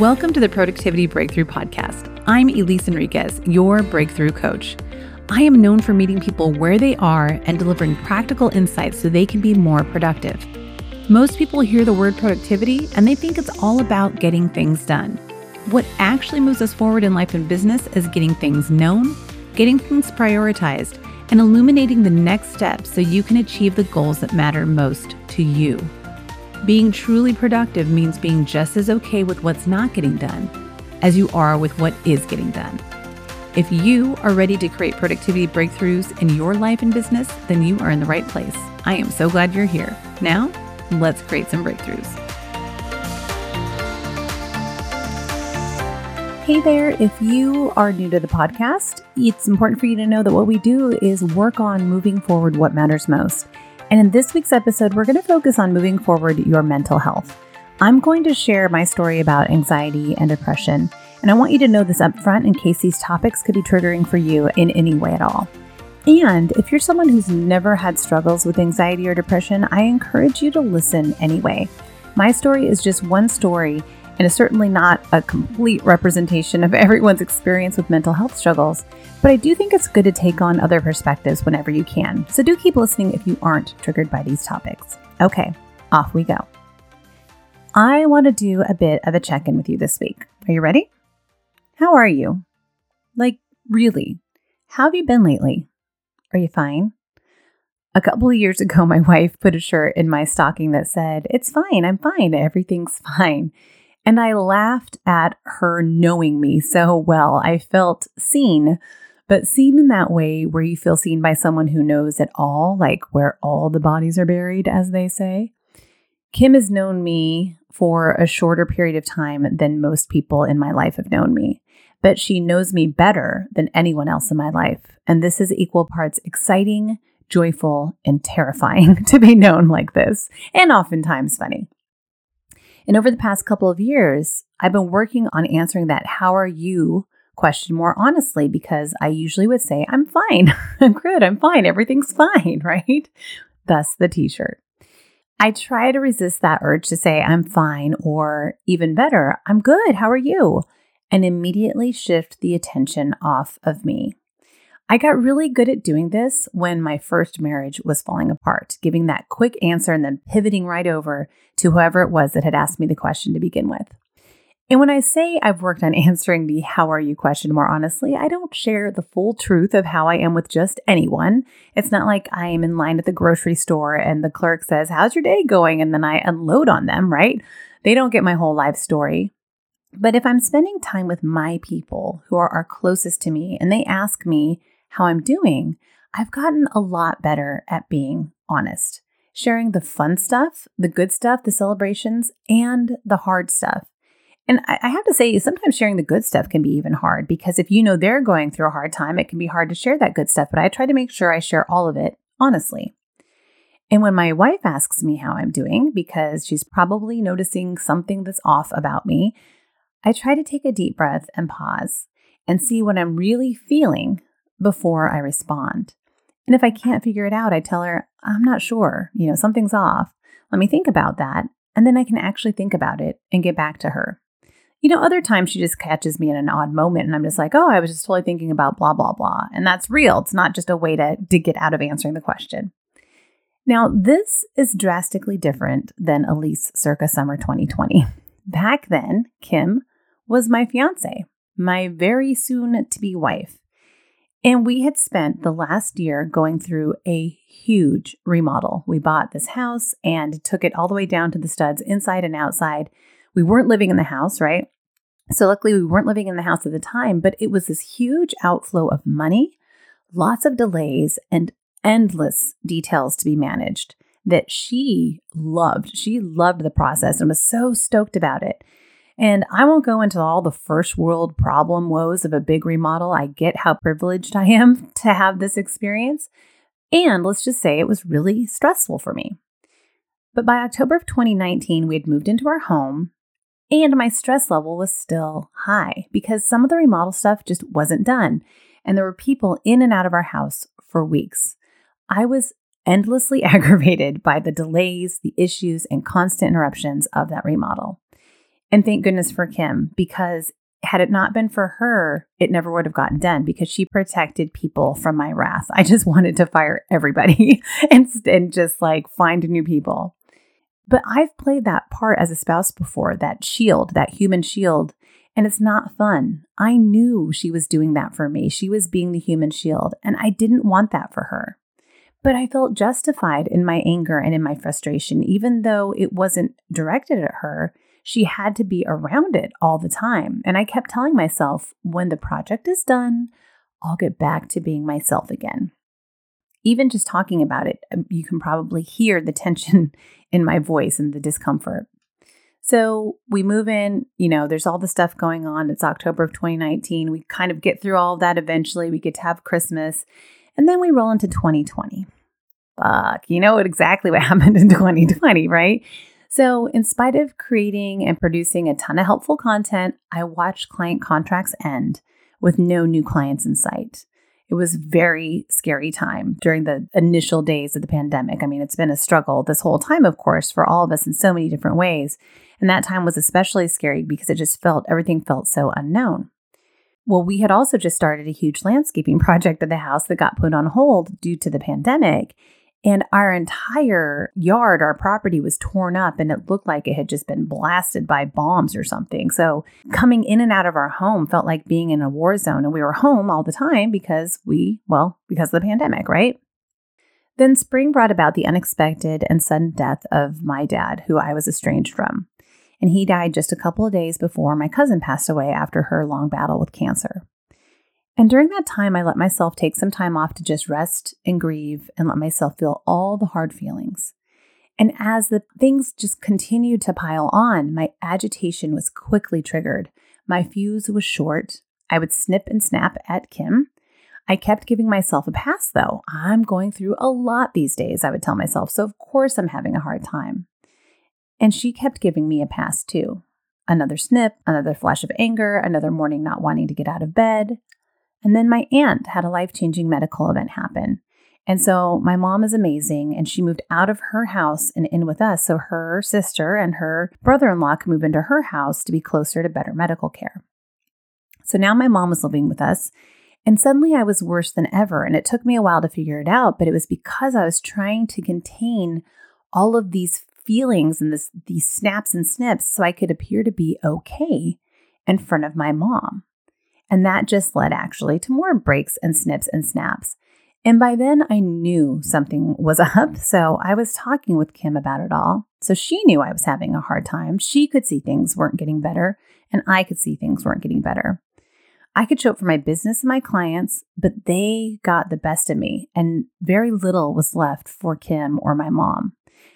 Welcome to the Productivity Breakthrough Podcast. I'm Elise Enriquez, your breakthrough coach. I am known for meeting people where they are and delivering practical insights so they can be more productive. Most people hear the word productivity and they think it's all about getting things done. What actually moves us forward in life and business is getting things known, getting things prioritized, and illuminating the next steps so you can achieve the goals that matter most to you. Being truly productive means being just as okay with what's not getting done as you are with what is getting done. If you are ready to create productivity breakthroughs in your life and business, then you are in the right place. I am so glad you're here. Now, let's create some breakthroughs. Hey there, if you are new to the podcast, it's important for you to know that what we do is work on moving forward what matters most. And in this week's episode, we're going to focus on moving forward your mental health. I'm going to share my story about anxiety and depression, and I want you to know this up front in case these topics could be triggering for you in any way at all. And if you're someone who's never had struggles with anxiety or depression, I encourage you to listen anyway. My story is just one story and is certainly not a complete representation of everyone's experience with mental health struggles, but I do think it's good to take on other perspectives whenever you can. So do keep listening if you aren't triggered by these topics. Okay, off we go. I want to do a bit of a check in with you this week. Are you ready? How are you? Like, really? How have you been lately? Are you fine? A couple of years ago, my wife put a shirt in my stocking that said, It's fine, I'm fine, everything's fine. And I laughed at her knowing me so well. I felt seen, but seen in that way where you feel seen by someone who knows it all, like where all the bodies are buried, as they say. Kim has known me for a shorter period of time than most people in my life have known me, but she knows me better than anyone else in my life. And this is equal parts exciting, joyful, and terrifying to be known like this, and oftentimes funny. And over the past couple of years, I've been working on answering that how are you question more honestly because I usually would say, I'm fine. I'm good. I'm fine. Everything's fine, right? Thus the t shirt. I try to resist that urge to say, I'm fine, or even better, I'm good. How are you? And immediately shift the attention off of me. I got really good at doing this when my first marriage was falling apart, giving that quick answer and then pivoting right over to whoever it was that had asked me the question to begin with. And when I say I've worked on answering the how are you question more honestly, I don't share the full truth of how I am with just anyone. It's not like I am in line at the grocery store and the clerk says, How's your day going? And then I unload on them, right? They don't get my whole life story. But if I'm spending time with my people who are, our closest to me and they ask me, how I'm doing, I've gotten a lot better at being honest, sharing the fun stuff, the good stuff, the celebrations, and the hard stuff. And I have to say, sometimes sharing the good stuff can be even hard because if you know they're going through a hard time, it can be hard to share that good stuff. But I try to make sure I share all of it honestly. And when my wife asks me how I'm doing, because she's probably noticing something that's off about me, I try to take a deep breath and pause and see what I'm really feeling before I respond. And if I can't figure it out, I tell her, I'm not sure, you know, something's off. Let me think about that. And then I can actually think about it and get back to her. You know, other times she just catches me in an odd moment and I'm just like, oh, I was just totally thinking about blah, blah, blah. And that's real. It's not just a way to, to get out of answering the question. Now, this is drastically different than Elise circa summer 2020. Back then, Kim was my fiance, my very soon to be wife. And we had spent the last year going through a huge remodel. We bought this house and took it all the way down to the studs, inside and outside. We weren't living in the house, right? So, luckily, we weren't living in the house at the time, but it was this huge outflow of money, lots of delays, and endless details to be managed that she loved. She loved the process and was so stoked about it. And I won't go into all the first world problem woes of a big remodel. I get how privileged I am to have this experience. And let's just say it was really stressful for me. But by October of 2019, we had moved into our home, and my stress level was still high because some of the remodel stuff just wasn't done. And there were people in and out of our house for weeks. I was endlessly aggravated by the delays, the issues, and constant interruptions of that remodel. And thank goodness for Kim, because had it not been for her, it never would have gotten done because she protected people from my wrath. I just wanted to fire everybody and, and just like find new people. But I've played that part as a spouse before, that shield, that human shield, and it's not fun. I knew she was doing that for me. She was being the human shield, and I didn't want that for her. But I felt justified in my anger and in my frustration, even though it wasn't directed at her she had to be around it all the time. And I kept telling myself, when the project is done, I'll get back to being myself again. Even just talking about it, um, you can probably hear the tension in my voice and the discomfort. So we move in, you know, there's all the stuff going on. It's October of 2019. We kind of get through all of that eventually. We get to have Christmas. And then we roll into 2020. Fuck, you know exactly what happened in 2020, right? So, in spite of creating and producing a ton of helpful content, I watched client contracts end with no new clients in sight. It was very scary time during the initial days of the pandemic. I mean, it's been a struggle this whole time, of course, for all of us in so many different ways. And that time was especially scary because it just felt everything felt so unknown. Well, we had also just started a huge landscaping project at the house that got put on hold due to the pandemic. And our entire yard, our property was torn up and it looked like it had just been blasted by bombs or something. So coming in and out of our home felt like being in a war zone. And we were home all the time because we, well, because of the pandemic, right? Then spring brought about the unexpected and sudden death of my dad, who I was estranged from. And he died just a couple of days before my cousin passed away after her long battle with cancer. And during that time, I let myself take some time off to just rest and grieve and let myself feel all the hard feelings. And as the things just continued to pile on, my agitation was quickly triggered. My fuse was short. I would snip and snap at Kim. I kept giving myself a pass, though. I'm going through a lot these days, I would tell myself. So, of course, I'm having a hard time. And she kept giving me a pass, too. Another snip, another flash of anger, another morning not wanting to get out of bed. And then my aunt had a life changing medical event happen. And so my mom is amazing and she moved out of her house and in with us so her sister and her brother in law could move into her house to be closer to better medical care. So now my mom was living with us and suddenly I was worse than ever. And it took me a while to figure it out, but it was because I was trying to contain all of these feelings and this, these snaps and snips so I could appear to be okay in front of my mom. And that just led actually to more breaks and snips and snaps. And by then I knew something was up. So I was talking with Kim about it all. So she knew I was having a hard time. She could see things weren't getting better, and I could see things weren't getting better. I could show up for my business and my clients, but they got the best of me, and very little was left for Kim or my mom.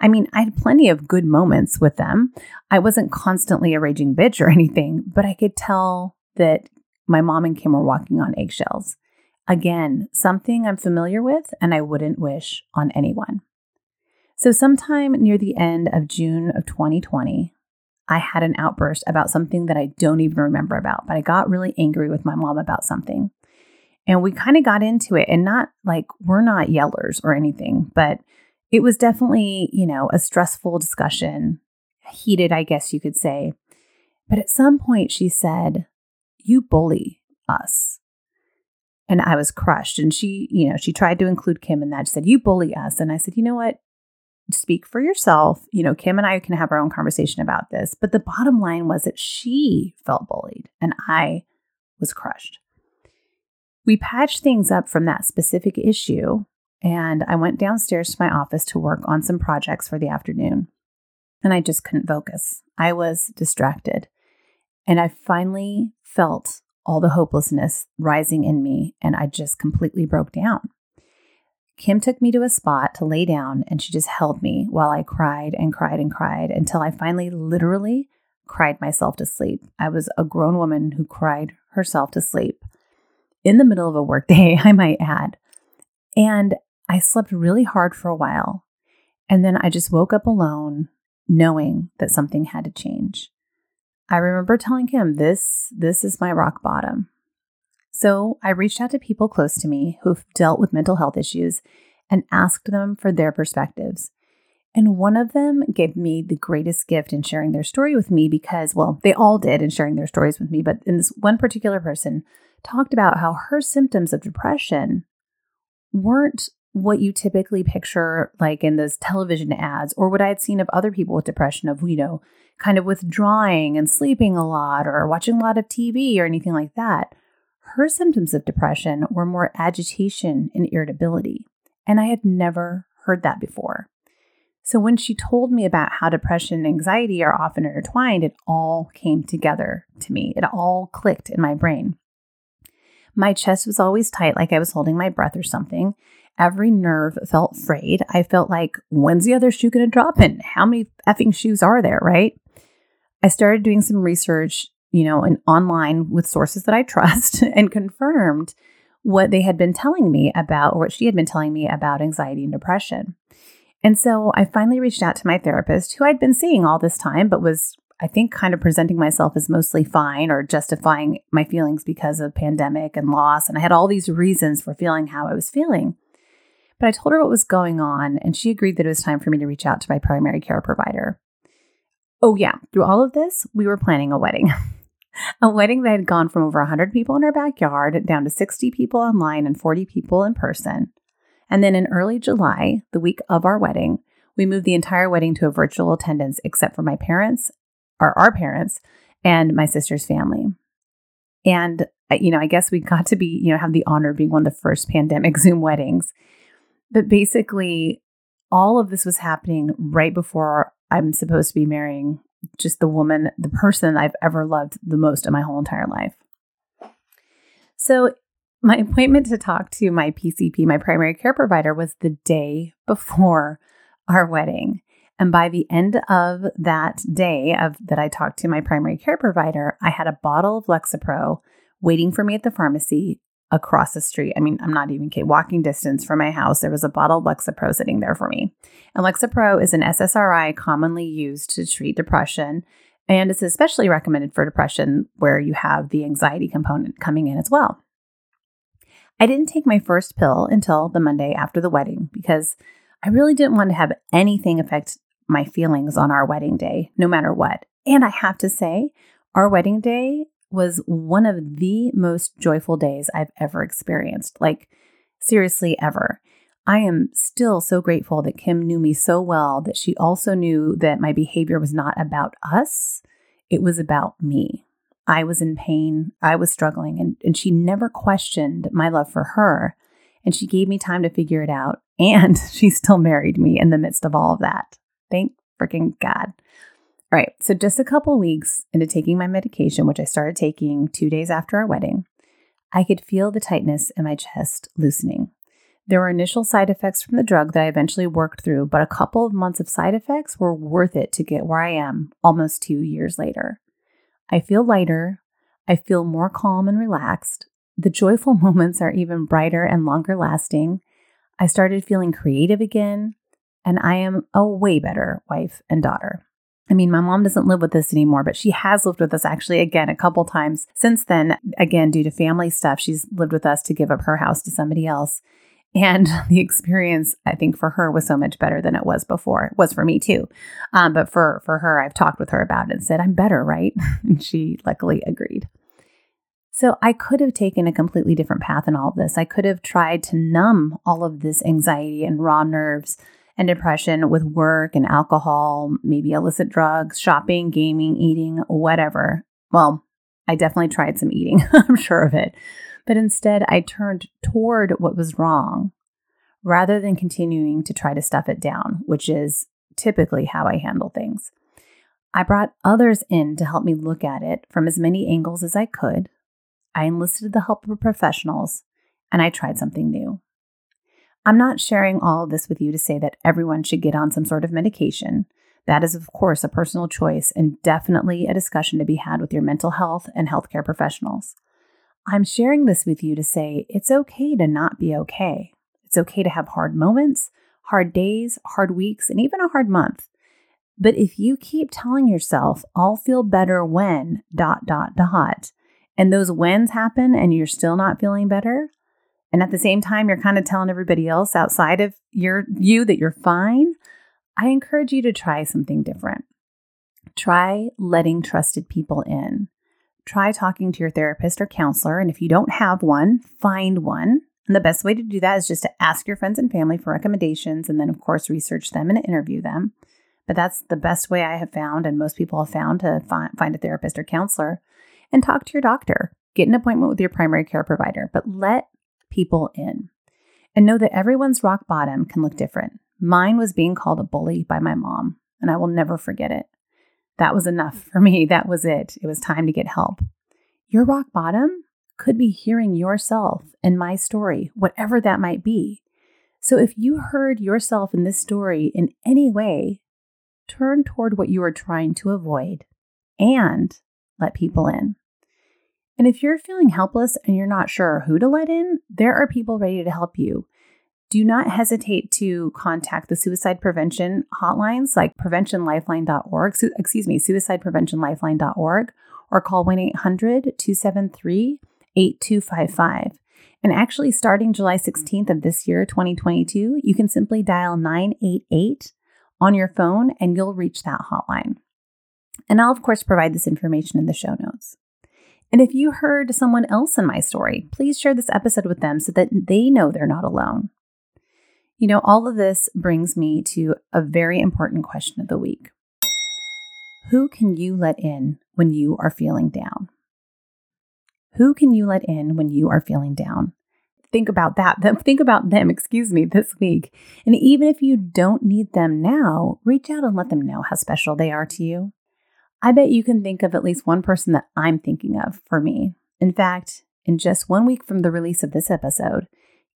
I mean, I had plenty of good moments with them. I wasn't constantly a raging bitch or anything, but I could tell that my mom and Kim were walking on eggshells. Again, something I'm familiar with and I wouldn't wish on anyone. So, sometime near the end of June of 2020, I had an outburst about something that I don't even remember about, but I got really angry with my mom about something. And we kind of got into it, and not like we're not yellers or anything, but it was definitely, you know, a stressful discussion, heated, I guess you could say. But at some point, she said, you bully us. And I was crushed. And she, you know, she tried to include Kim in that. She said, You bully us. And I said, You know what? Speak for yourself. You know, Kim and I can have our own conversation about this. But the bottom line was that she felt bullied and I was crushed. We patched things up from that specific issue. And I went downstairs to my office to work on some projects for the afternoon. And I just couldn't focus. I was distracted. And I finally felt all the hopelessness rising in me, and I just completely broke down. Kim took me to a spot to lay down, and she just held me while I cried and cried and cried until I finally literally cried myself to sleep. I was a grown woman who cried herself to sleep in the middle of a workday, I might add. And I slept really hard for a while. And then I just woke up alone, knowing that something had to change. I remember telling Kim this this is my rock bottom. So I reached out to people close to me who've dealt with mental health issues and asked them for their perspectives. And one of them gave me the greatest gift in sharing their story with me because, well, they all did in sharing their stories with me, but in this one particular person talked about how her symptoms of depression weren't what you typically picture like in those television ads or what I had seen of other people with depression of, you know, kind of withdrawing and sleeping a lot or watching a lot of TV or anything like that. Her symptoms of depression were more agitation and irritability. And I had never heard that before. So when she told me about how depression and anxiety are often intertwined, it all came together to me. It all clicked in my brain. My chest was always tight, like I was holding my breath or something. Every nerve felt frayed. I felt like, when's the other shoe going to drop and how many effing shoes are there, right? I started doing some research, you know, and online with sources that I trust and confirmed what they had been telling me about, or what she had been telling me about anxiety and depression. And so I finally reached out to my therapist, who I'd been seeing all this time, but was I think, kind of presenting myself as mostly fine or justifying my feelings because of pandemic and loss. And I had all these reasons for feeling how I was feeling. But I told her what was going on, and she agreed that it was time for me to reach out to my primary care provider. Oh, yeah, through all of this, we were planning a wedding. a wedding that had gone from over 100 people in our backyard down to 60 people online and 40 people in person. And then in early July, the week of our wedding, we moved the entire wedding to a virtual attendance except for my parents or our parents and my sister's family. And, you know, I guess we got to be, you know, have the honor of being one of the first pandemic Zoom weddings. But basically, all of this was happening right before I'm supposed to be marrying just the woman, the person I've ever loved the most in my whole entire life. So, my appointment to talk to my PCP, my primary care provider, was the day before our wedding. And by the end of that day of that I talked to my primary care provider, I had a bottle of Lexapro waiting for me at the pharmacy across the street. I mean, I'm not even kidding. Walking distance from my house, there was a bottle of Lexapro sitting there for me. And Lexapro is an SSRI commonly used to treat depression. And it's especially recommended for depression where you have the anxiety component coming in as well. I didn't take my first pill until the Monday after the wedding because I really didn't want to have anything affect my feelings on our wedding day, no matter what. And I have to say, our wedding day was one of the most joyful days I've ever experienced. Like, seriously, ever. I am still so grateful that Kim knew me so well that she also knew that my behavior was not about us, it was about me. I was in pain, I was struggling, and, and she never questioned my love for her. And she gave me time to figure it out. And she still married me in the midst of all of that. Thank freaking God. All right, so just a couple weeks into taking my medication, which I started taking two days after our wedding, I could feel the tightness in my chest loosening. There were initial side effects from the drug that I eventually worked through, but a couple of months of side effects were worth it to get where I am almost two years later. I feel lighter. I feel more calm and relaxed. The joyful moments are even brighter and longer lasting. I started feeling creative again and I am a way better wife and daughter. I mean, my mom doesn't live with us anymore, but she has lived with us actually again a couple times since then. Again, due to family stuff, she's lived with us to give up her house to somebody else. And the experience, I think, for her was so much better than it was before. It was for me too. Um, but for for her, I've talked with her about it and said, I'm better, right? and she luckily agreed. So I could have taken a completely different path in all of this. I could have tried to numb all of this anxiety and raw nerves and depression with work and alcohol, maybe illicit drugs, shopping, gaming, eating, whatever. Well, I definitely tried some eating, I'm sure of it. But instead, I turned toward what was wrong rather than continuing to try to stuff it down, which is typically how I handle things. I brought others in to help me look at it from as many angles as I could. I enlisted the help of professionals and I tried something new. I'm not sharing all of this with you to say that everyone should get on some sort of medication. That is, of course, a personal choice and definitely a discussion to be had with your mental health and healthcare professionals. I'm sharing this with you to say it's okay to not be okay. It's okay to have hard moments, hard days, hard weeks, and even a hard month. But if you keep telling yourself, I'll feel better when dot, dot, dot, and those whens happen and you're still not feeling better, and at the same time, you're kind of telling everybody else outside of your you that you're fine. I encourage you to try something different. Try letting trusted people in. Try talking to your therapist or counselor. And if you don't have one, find one. And the best way to do that is just to ask your friends and family for recommendations and then, of course, research them and interview them. But that's the best way I have found, and most people have found to find a therapist or counselor and talk to your doctor. Get an appointment with your primary care provider, but let people in. And know that everyone's rock bottom can look different. Mine was being called a bully by my mom, and I will never forget it. That was enough for me. That was it. It was time to get help. Your rock bottom could be hearing yourself and my story, whatever that might be. So if you heard yourself in this story in any way, turn toward what you are trying to avoid and let people in. And if you're feeling helpless and you're not sure who to let in, there are people ready to help you. Do not hesitate to contact the suicide prevention hotlines like preventionlifeline.org, su- excuse me, suicidepreventionlifeline.org, or call 1 800 273 8255. And actually, starting July 16th of this year, 2022, you can simply dial 988 on your phone and you'll reach that hotline. And I'll, of course, provide this information in the show notes. And if you heard someone else in my story, please share this episode with them so that they know they're not alone. You know, all of this brings me to a very important question of the week Who can you let in when you are feeling down? Who can you let in when you are feeling down? Think about that. Think about them, excuse me, this week. And even if you don't need them now, reach out and let them know how special they are to you. I bet you can think of at least one person that I'm thinking of for me. In fact, in just one week from the release of this episode,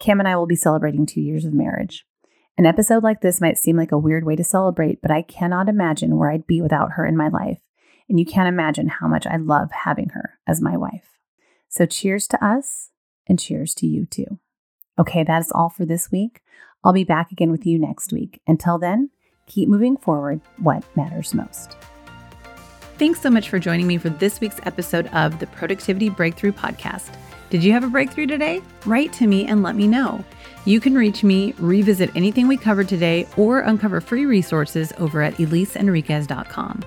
Kim and I will be celebrating two years of marriage. An episode like this might seem like a weird way to celebrate, but I cannot imagine where I'd be without her in my life. And you can't imagine how much I love having her as my wife. So cheers to us and cheers to you too. Okay, that is all for this week. I'll be back again with you next week. Until then, keep moving forward what matters most. Thanks so much for joining me for this week's episode of the Productivity Breakthrough Podcast. Did you have a breakthrough today? Write to me and let me know. You can reach me, revisit anything we covered today, or uncover free resources over at elisenriquez.com.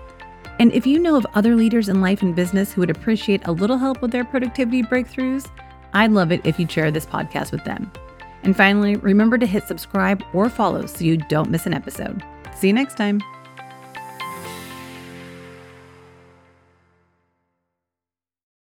And if you know of other leaders in life and business who would appreciate a little help with their productivity breakthroughs, I'd love it if you'd share this podcast with them. And finally, remember to hit subscribe or follow so you don't miss an episode. See you next time.